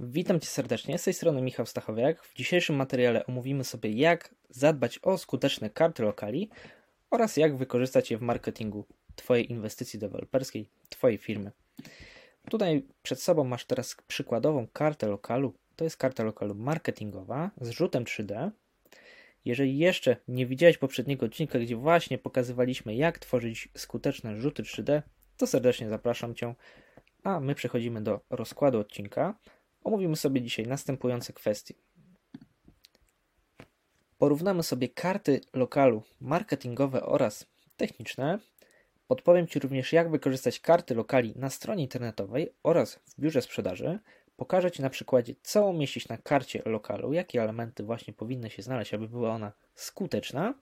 Witam Cię serdecznie, z tej strony Michał Stachowiak. W dzisiejszym materiale omówimy sobie jak zadbać o skuteczne karty lokali oraz jak wykorzystać je w marketingu Twojej inwestycji deweloperskiej, Twojej firmy. Tutaj przed sobą masz teraz przykładową kartę lokalu. To jest karta lokalu marketingowa z rzutem 3D. Jeżeli jeszcze nie widziałeś poprzedniego odcinka, gdzie właśnie pokazywaliśmy jak tworzyć skuteczne rzuty 3D, to serdecznie zapraszam Cię. A my przechodzimy do rozkładu odcinka omówimy sobie dzisiaj następujące kwestie. Porównamy sobie karty lokalu marketingowe oraz techniczne. Podpowiem Ci również, jak wykorzystać karty lokali na stronie internetowej oraz w biurze sprzedaży. Pokażę Ci na przykładzie, co umieścić na karcie lokalu, jakie elementy właśnie powinny się znaleźć, aby była ona skuteczna.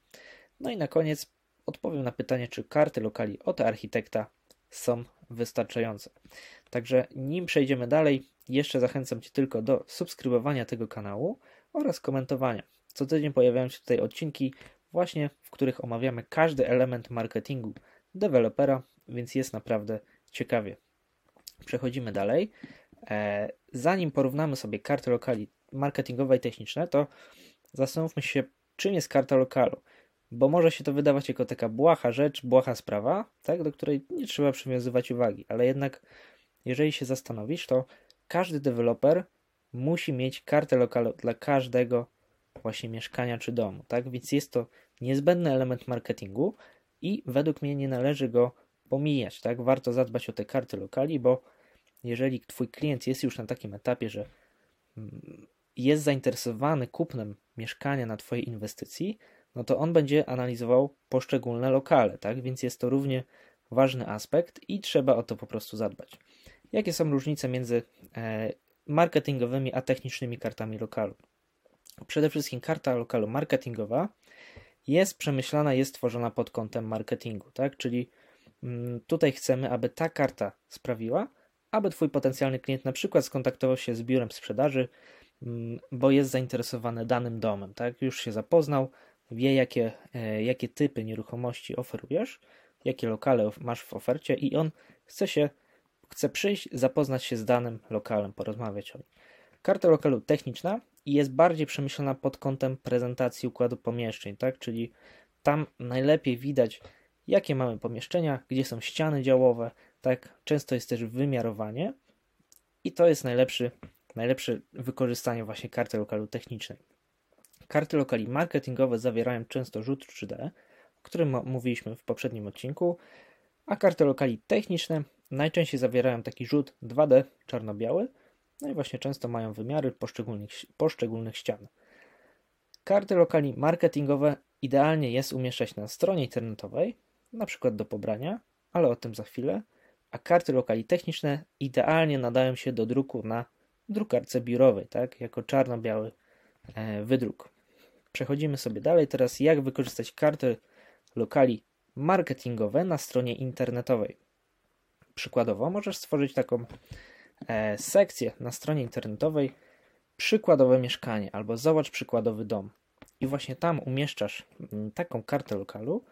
No i na koniec odpowiem na pytanie, czy karty lokali od architekta są wystarczające. Także nim przejdziemy dalej, jeszcze zachęcam Cię tylko do subskrybowania tego kanału oraz komentowania. Co tydzień pojawiają się tutaj odcinki, właśnie w których omawiamy każdy element marketingu dewelopera, więc jest naprawdę ciekawie. Przechodzimy dalej. E, zanim porównamy sobie karty lokali marketingowe i techniczne, to zastanówmy się, czym jest karta lokalu. Bo może się to wydawać jako taka błaha rzecz, błaha sprawa, tak, do której nie trzeba przywiązywać uwagi, ale jednak jeżeli się zastanowisz, to każdy deweloper musi mieć kartę lokalu dla każdego właśnie mieszkania czy domu, tak? Więc jest to niezbędny element marketingu i według mnie nie należy go pomijać, tak? Warto zadbać o te karty lokali, bo jeżeli twój klient jest już na takim etapie, że mm, jest zainteresowany kupnem mieszkania na twojej inwestycji, no to on będzie analizował poszczególne lokale, tak? Więc jest to równie ważny aspekt i trzeba o to po prostu zadbać. Jakie są różnice między e, marketingowymi a technicznymi kartami lokalu? Przede wszystkim karta lokalu marketingowa jest przemyślana, jest tworzona pod kątem marketingu, tak? Czyli mm, tutaj chcemy, aby ta karta sprawiła, aby Twój potencjalny klient na przykład skontaktował się z biurem sprzedaży, mm, bo jest zainteresowany danym domem, tak? Już się zapoznał, wie jakie, e, jakie typy nieruchomości oferujesz, jakie lokale masz w ofercie i on chce się chce przyjść, zapoznać się z danym lokalem, porozmawiać o nim. Karta lokalu techniczna jest bardziej przemyślana pod kątem prezentacji układu pomieszczeń, tak? Czyli tam najlepiej widać, jakie mamy pomieszczenia, gdzie są ściany działowe, tak? Często jest też wymiarowanie i to jest najlepszy, najlepsze wykorzystanie właśnie karty lokalu technicznej. Karty lokali marketingowe zawierają często rzut 3D, o którym mówiliśmy w poprzednim odcinku, a karty lokali techniczne najczęściej zawierają taki rzut 2D czarno-biały, no i właśnie często mają wymiary poszczególnych, poszczególnych ścian. Karty lokali marketingowe idealnie jest umieszczać na stronie internetowej, na przykład do pobrania, ale o tym za chwilę, a karty lokali techniczne idealnie nadają się do druku na drukarce biurowej, tak, jako czarno-biały e, wydruk. Przechodzimy sobie dalej teraz, jak wykorzystać karty lokali marketingowe na stronie internetowej. Przykładowo możesz stworzyć taką e, sekcję na stronie internetowej przykładowe mieszkanie albo zobacz przykładowy dom. I właśnie tam umieszczasz mm, taką kartę lokalu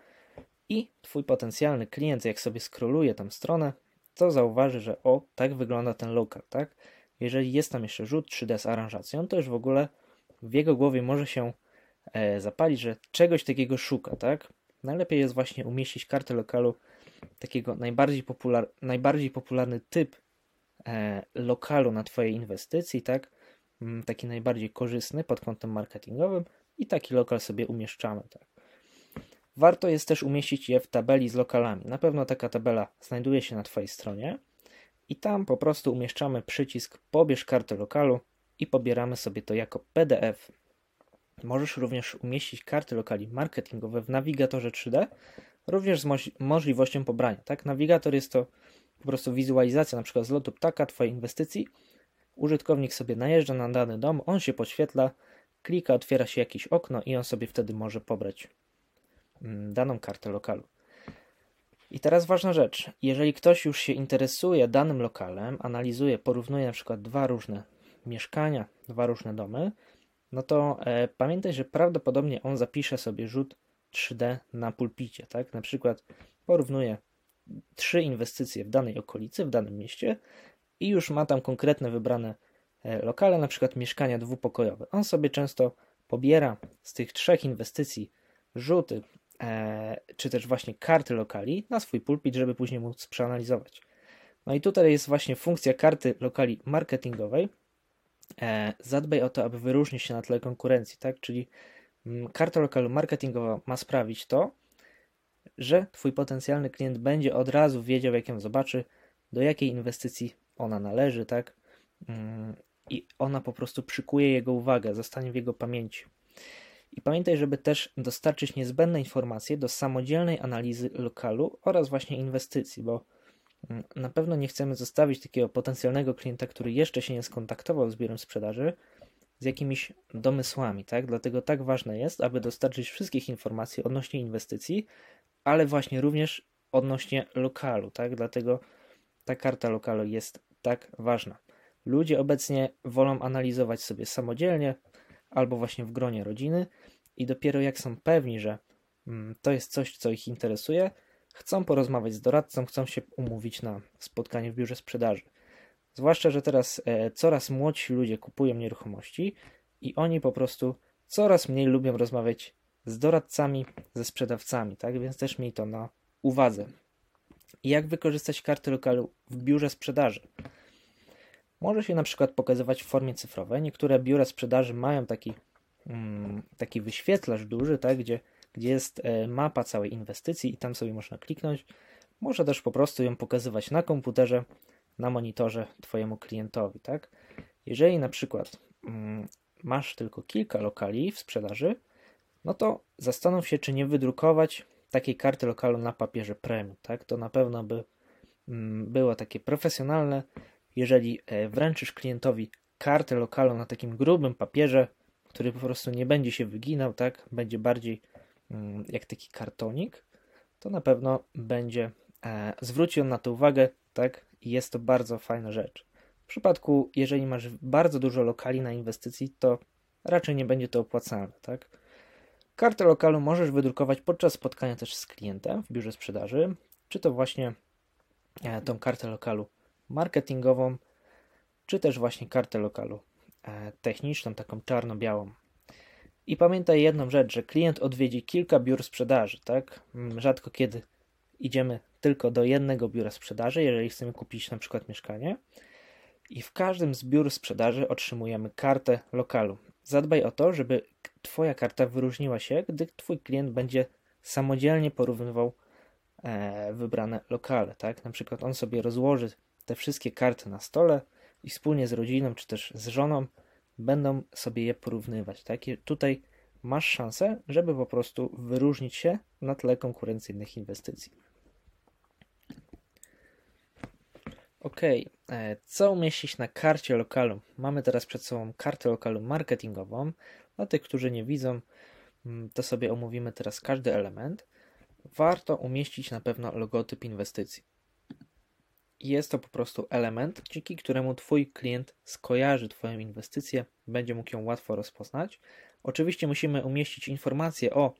i twój potencjalny klient, jak sobie skroluje tam stronę, to zauważy, że o, tak wygląda ten lokal, tak? Jeżeli jest tam jeszcze rzut 3D z aranżacją, to już w ogóle w jego głowie może się zapalić, że czegoś takiego szuka, tak? Najlepiej jest właśnie umieścić kartę lokalu takiego najbardziej, popular, najbardziej popularny typ e, lokalu na Twojej inwestycji, tak? Mm, taki najbardziej korzystny pod kątem marketingowym i taki lokal sobie umieszczamy, tak? Warto jest też umieścić je w tabeli z lokalami. Na pewno taka tabela znajduje się na Twojej stronie i tam po prostu umieszczamy przycisk pobierz kartę lokalu i pobieramy sobie to jako PDF. Możesz również umieścić karty lokali marketingowe w nawigatorze 3D, również z moż możliwością pobrania. Tak? Nawigator jest to po prostu wizualizacja na przykład z lotu ptaka Twojej inwestycji. Użytkownik sobie najeżdża na dany dom, on się podświetla, klika, otwiera się jakieś okno i on sobie wtedy może pobrać mm, daną kartę lokalu. I teraz ważna rzecz. Jeżeli ktoś już się interesuje danym lokalem, analizuje, porównuje na przykład dwa różne mieszkania, dwa różne domy, no to e, pamiętaj, że prawdopodobnie on zapisze sobie rzut 3D na pulpicie, tak? Na przykład porównuje trzy inwestycje w danej okolicy, w danym mieście i już ma tam konkretne wybrane e, lokale, na przykład mieszkania dwupokojowe. On sobie często pobiera z tych trzech inwestycji rzuty, e, czy też właśnie karty lokali na swój pulpit, żeby później móc przeanalizować. No i tutaj jest właśnie funkcja karty lokali marketingowej. E, zadbaj o to, aby wyróżnić się na tle konkurencji, tak? Czyli mm, karta lokalu marketingowa ma sprawić to, że Twój potencjalny klient będzie od razu wiedział, jak ją zobaczy, do jakiej inwestycji ona należy, tak? Mm, I ona po prostu przykuje jego uwagę, zostanie w jego pamięci. I pamiętaj, żeby też dostarczyć niezbędne informacje do samodzielnej analizy lokalu oraz właśnie inwestycji, bo na pewno nie chcemy zostawić takiego potencjalnego klienta, który jeszcze się nie skontaktował z biurem sprzedaży, z jakimiś domysłami, tak? Dlatego tak ważne jest, aby dostarczyć wszystkich informacji odnośnie inwestycji, ale właśnie również odnośnie lokalu, tak? Dlatego ta karta lokalu jest tak ważna. Ludzie obecnie wolą analizować sobie samodzielnie albo właśnie w gronie rodziny i dopiero jak są pewni, że mm, to jest coś, co ich interesuje, chcą porozmawiać z doradcą, chcą się umówić na spotkanie w biurze sprzedaży. Zwłaszcza, że teraz e, coraz młodsi ludzie kupują nieruchomości i oni po prostu coraz mniej lubią rozmawiać z doradcami, ze sprzedawcami, tak? Więc też miej to na uwadze. Jak wykorzystać karty lokalu w biurze sprzedaży? Może się na przykład pokazywać w formie cyfrowej. Niektóre biura sprzedaży mają taki, mm, taki wyświetlacz duży, tak? gdzie, gdzie jest e, mapa całej inwestycji i tam sobie można kliknąć. Może też po prostu ją pokazywać na komputerze, na monitorze Twojemu klientowi. Tak? Jeżeli na przykład mm, masz tylko kilka lokali w sprzedaży, no to zastanów się, czy nie wydrukować takiej karty lokalu na papierze premium. Tak? To na pewno by mm, było takie profesjonalne, jeżeli e, wręczysz klientowi kartę lokalu na takim grubym papierze, który po prostu nie będzie się wyginał, tak? Będzie bardziej jak taki kartonik, to na pewno będzie e, zwróci on na to uwagę, tak? I jest to bardzo fajna rzecz. W przypadku, jeżeli masz bardzo dużo lokali na inwestycji, to raczej nie będzie to opłacalne, tak? Kartę lokalu możesz wydrukować podczas spotkania też z klientem w biurze sprzedaży, czy to właśnie e, tą kartę lokalu marketingową, czy też właśnie kartę lokalu e, techniczną, taką czarno-białą. I pamiętaj jedną rzecz, że klient odwiedzi kilka biur sprzedaży, tak? Mm, rzadko kiedy idziemy tylko do jednego biura sprzedaży, jeżeli chcemy kupić na przykład mieszkanie. I w każdym z biur sprzedaży otrzymujemy kartę lokalu. Zadbaj o to, żeby Twoja karta wyróżniła się, gdy Twój klient będzie samodzielnie porównywał e, wybrane lokale. Tak? Na przykład on sobie rozłoży te wszystkie karty na stole i wspólnie z rodziną czy też z żoną będą sobie je porównywać. Tak? Tutaj masz szansę, żeby po prostu wyróżnić się na tle konkurencyjnych inwestycji. Ok, e, co umieścić na karcie lokalu? Mamy teraz przed sobą kartę lokalu marketingową. Dla tych, którzy nie widzą, mm, to sobie omówimy teraz każdy element. Warto umieścić na pewno logotyp inwestycji. Jest to po prostu element, dzięki któremu Twój klient skojarzy Twoją inwestycję, będzie mógł ją łatwo rozpoznać. Oczywiście musimy umieścić informacje o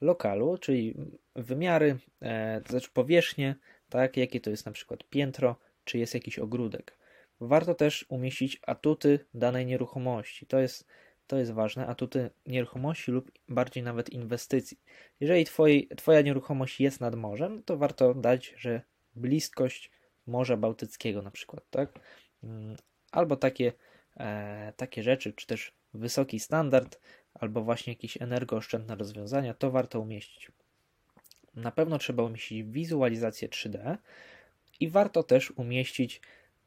lokalu, czyli wymiary, e, to znaczy powierzchnię, tak, jakie to jest na przykład piętro, czy jest jakiś ogródek. Warto też umieścić atuty danej nieruchomości. To jest, to jest ważne, atuty nieruchomości lub bardziej nawet inwestycji. Jeżeli twoi, Twoja nieruchomość jest nad morzem, to warto dać, że bliskość Morza Bałtyckiego na przykład, tak? Mm, albo takie, e, takie rzeczy, czy też wysoki standard, albo właśnie jakieś energooszczędne rozwiązania, to warto umieścić. Na pewno trzeba umieścić wizualizację 3D i warto też umieścić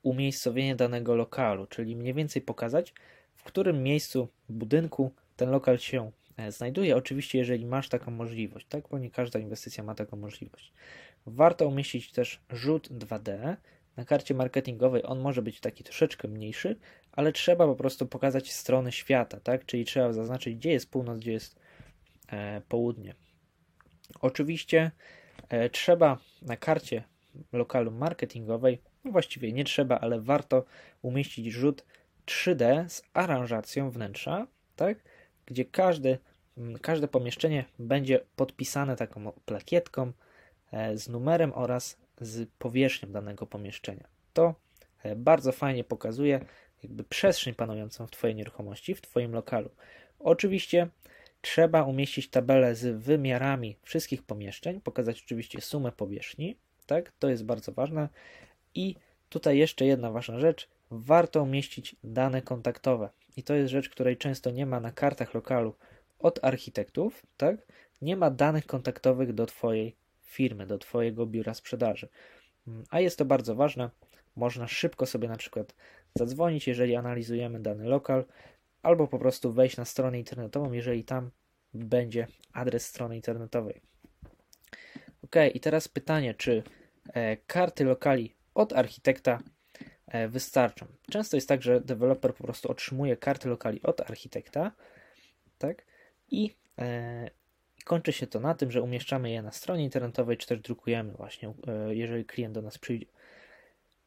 umiejscowienie danego lokalu, czyli mniej więcej pokazać, w którym miejscu budynku ten lokal się e, znajduje. Oczywiście, jeżeli masz taką możliwość, tak? Bo nie każda inwestycja ma taką możliwość. Warto umieścić też rzut 2D. Na karcie marketingowej on może być taki troszeczkę mniejszy, ale trzeba po prostu pokazać strony świata, tak? Czyli trzeba zaznaczyć, gdzie jest północ, gdzie jest e, południe. Oczywiście e, trzeba na karcie lokalu marketingowej, no właściwie nie trzeba, ale warto umieścić rzut 3D z aranżacją wnętrza, tak? Gdzie każdy, każde pomieszczenie będzie podpisane taką plakietką, z numerem oraz z powierzchnią danego pomieszczenia. To e, bardzo fajnie pokazuje, jakby przestrzeń panującą w Twojej nieruchomości, w Twoim lokalu. Oczywiście trzeba umieścić tabelę z wymiarami wszystkich pomieszczeń, pokazać oczywiście sumę powierzchni, tak? To jest bardzo ważne. I tutaj jeszcze jedna ważna rzecz, warto umieścić dane kontaktowe. I to jest rzecz, której często nie ma na kartach lokalu od architektów, tak? Nie ma danych kontaktowych do Twojej firmy, do Twojego biura sprzedaży. Mm, a jest to bardzo ważne. Można szybko sobie na przykład zadzwonić, jeżeli analizujemy dany lokal, albo po prostu wejść na stronę internetową, jeżeli tam będzie adres strony internetowej. Ok, i teraz pytanie, czy e, karty lokali od architekta e, wystarczą? Często jest tak, że deweloper po prostu otrzymuje karty lokali od architekta, tak? I e, kończy się to na tym, że umieszczamy je na stronie internetowej, czy też drukujemy właśnie, e, jeżeli klient do nas przyjdzie.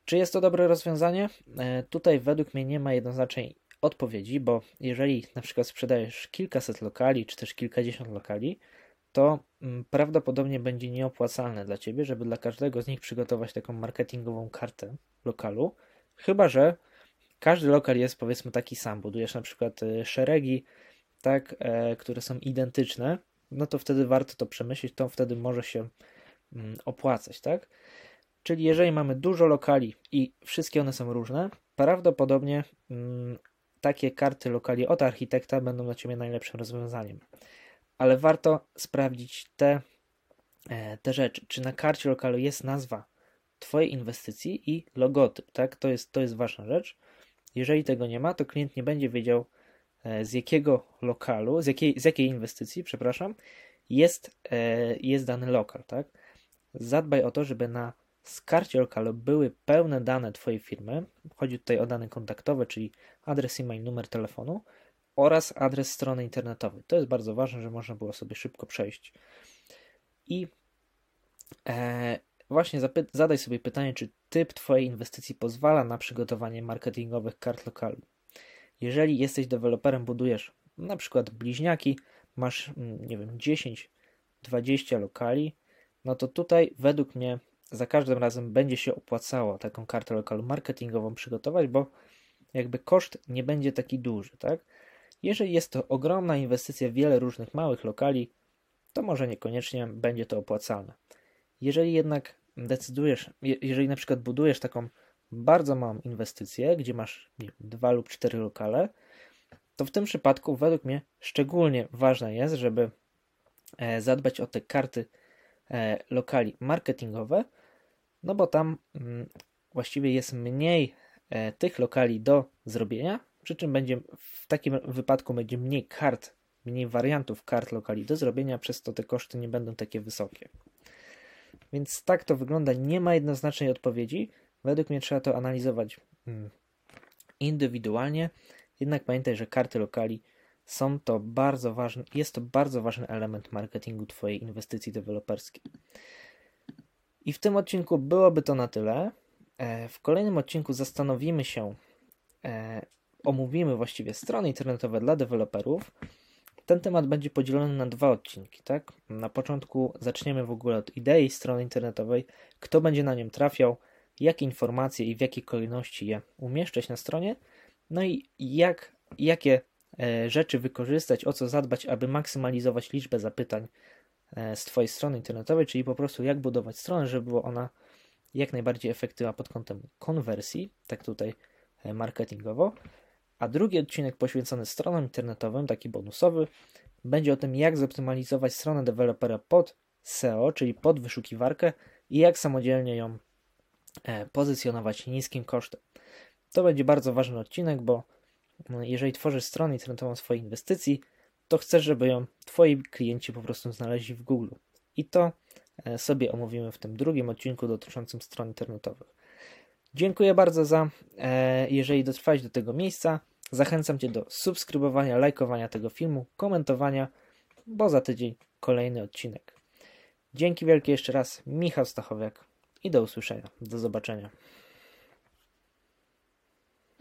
Czy jest to dobre rozwiązanie? E, tutaj według mnie nie ma jednoznacznej odpowiedzi, bo jeżeli na przykład sprzedajesz kilkaset lokali, czy też kilkadziesiąt lokali, to mm, prawdopodobnie będzie nieopłacalne dla Ciebie, żeby dla każdego z nich przygotować taką marketingową kartę lokalu, chyba że każdy lokal jest powiedzmy taki sam, budujesz na przykład e, szeregi, tak, które są identyczne, no to wtedy warto to przemyśleć, to wtedy może się mm, opłacać, tak? Czyli jeżeli mamy dużo lokali i wszystkie one są różne, prawdopodobnie mm, takie karty lokali od architekta będą dla Ciebie najlepszym rozwiązaniem. Ale warto sprawdzić te, e, te rzeczy. Czy na karcie lokalu jest nazwa Twojej inwestycji i logotyp, tak? To jest, to jest ważna rzecz. Jeżeli tego nie ma, to klient nie będzie wiedział, z jakiego lokalu, z jakiej, z jakiej inwestycji, przepraszam, jest, e, jest dany lokal, tak? Zadbaj o to, żeby na z karcie lokalu były pełne dane Twojej firmy. Chodzi tutaj o dane kontaktowe, czyli adres e-mail, numer telefonu oraz adres strony internetowej. To jest bardzo ważne, że można było sobie szybko przejść. I e, właśnie zadaj sobie pytanie, czy typ Twojej inwestycji pozwala na przygotowanie marketingowych kart lokalu. Jeżeli jesteś deweloperem, budujesz na przykład bliźniaki, masz, mm, nie wiem, 10, 20 lokali, no to tutaj według mnie za każdym razem będzie się opłacało taką kartę lokalu marketingową przygotować, bo jakby koszt nie będzie taki duży, tak? Jeżeli jest to ogromna inwestycja w wiele różnych małych lokali, to może niekoniecznie będzie to opłacalne. Jeżeli jednak decydujesz, jeżeli na przykład budujesz taką bardzo małą inwestycję, gdzie masz wiem, dwa lub cztery lokale, to w tym przypadku według mnie szczególnie ważne jest, żeby e, zadbać o te karty e, lokali marketingowe, no bo tam mm, właściwie jest mniej e, tych lokali do zrobienia, przy czym będzie w takim wypadku będzie mniej kart, mniej wariantów kart lokali do zrobienia, przez to te koszty nie będą takie wysokie. Więc tak to wygląda. Nie ma jednoznacznej odpowiedzi. Według mnie trzeba to analizować mm, indywidualnie. Jednak pamiętaj, że karty lokali są to bardzo ważny, jest to bardzo ważny element marketingu Twojej inwestycji deweloperskiej. I w tym odcinku byłoby to na tyle. E, w kolejnym odcinku zastanowimy się, e, omówimy właściwie strony internetowe dla deweloperów. Ten temat będzie podzielony na dwa odcinki, tak? Na początku zaczniemy w ogóle od idei strony internetowej, kto będzie na nią trafiał, jakie informacje i w jakiej kolejności je umieszczać na stronie, no i jak, jakie e, rzeczy wykorzystać, o co zadbać, aby maksymalizować liczbę zapytań E, z Twojej strony internetowej, czyli po prostu jak budować stronę, żeby była ona jak najbardziej efektywna pod kątem konwersji, tak tutaj e, marketingowo. A drugi odcinek poświęcony stronom internetowym, taki bonusowy, będzie o tym, jak zoptymalizować stronę dewelopera pod SEO, czyli pod wyszukiwarkę i jak samodzielnie ją pozycjonować niskim kosztem. To będzie bardzo ważny odcinek, bo no, jeżeli tworzysz stronę internetową swojej inwestycji, to chcesz, żeby ją Twoi klienci po prostu znaleźli w Google. I to e, sobie omówimy w tym drugim odcinku dotyczącym stron internetowych. Dziękuję bardzo za, e, jeżeli dotrwałeś do tego miejsca. Zachęcam Cię do subskrybowania, lajkowania tego filmu, komentowania, bo za tydzień kolejny odcinek. Dzięki wielkie jeszcze raz, Michał Stachowiak i do usłyszenia. Do zobaczenia.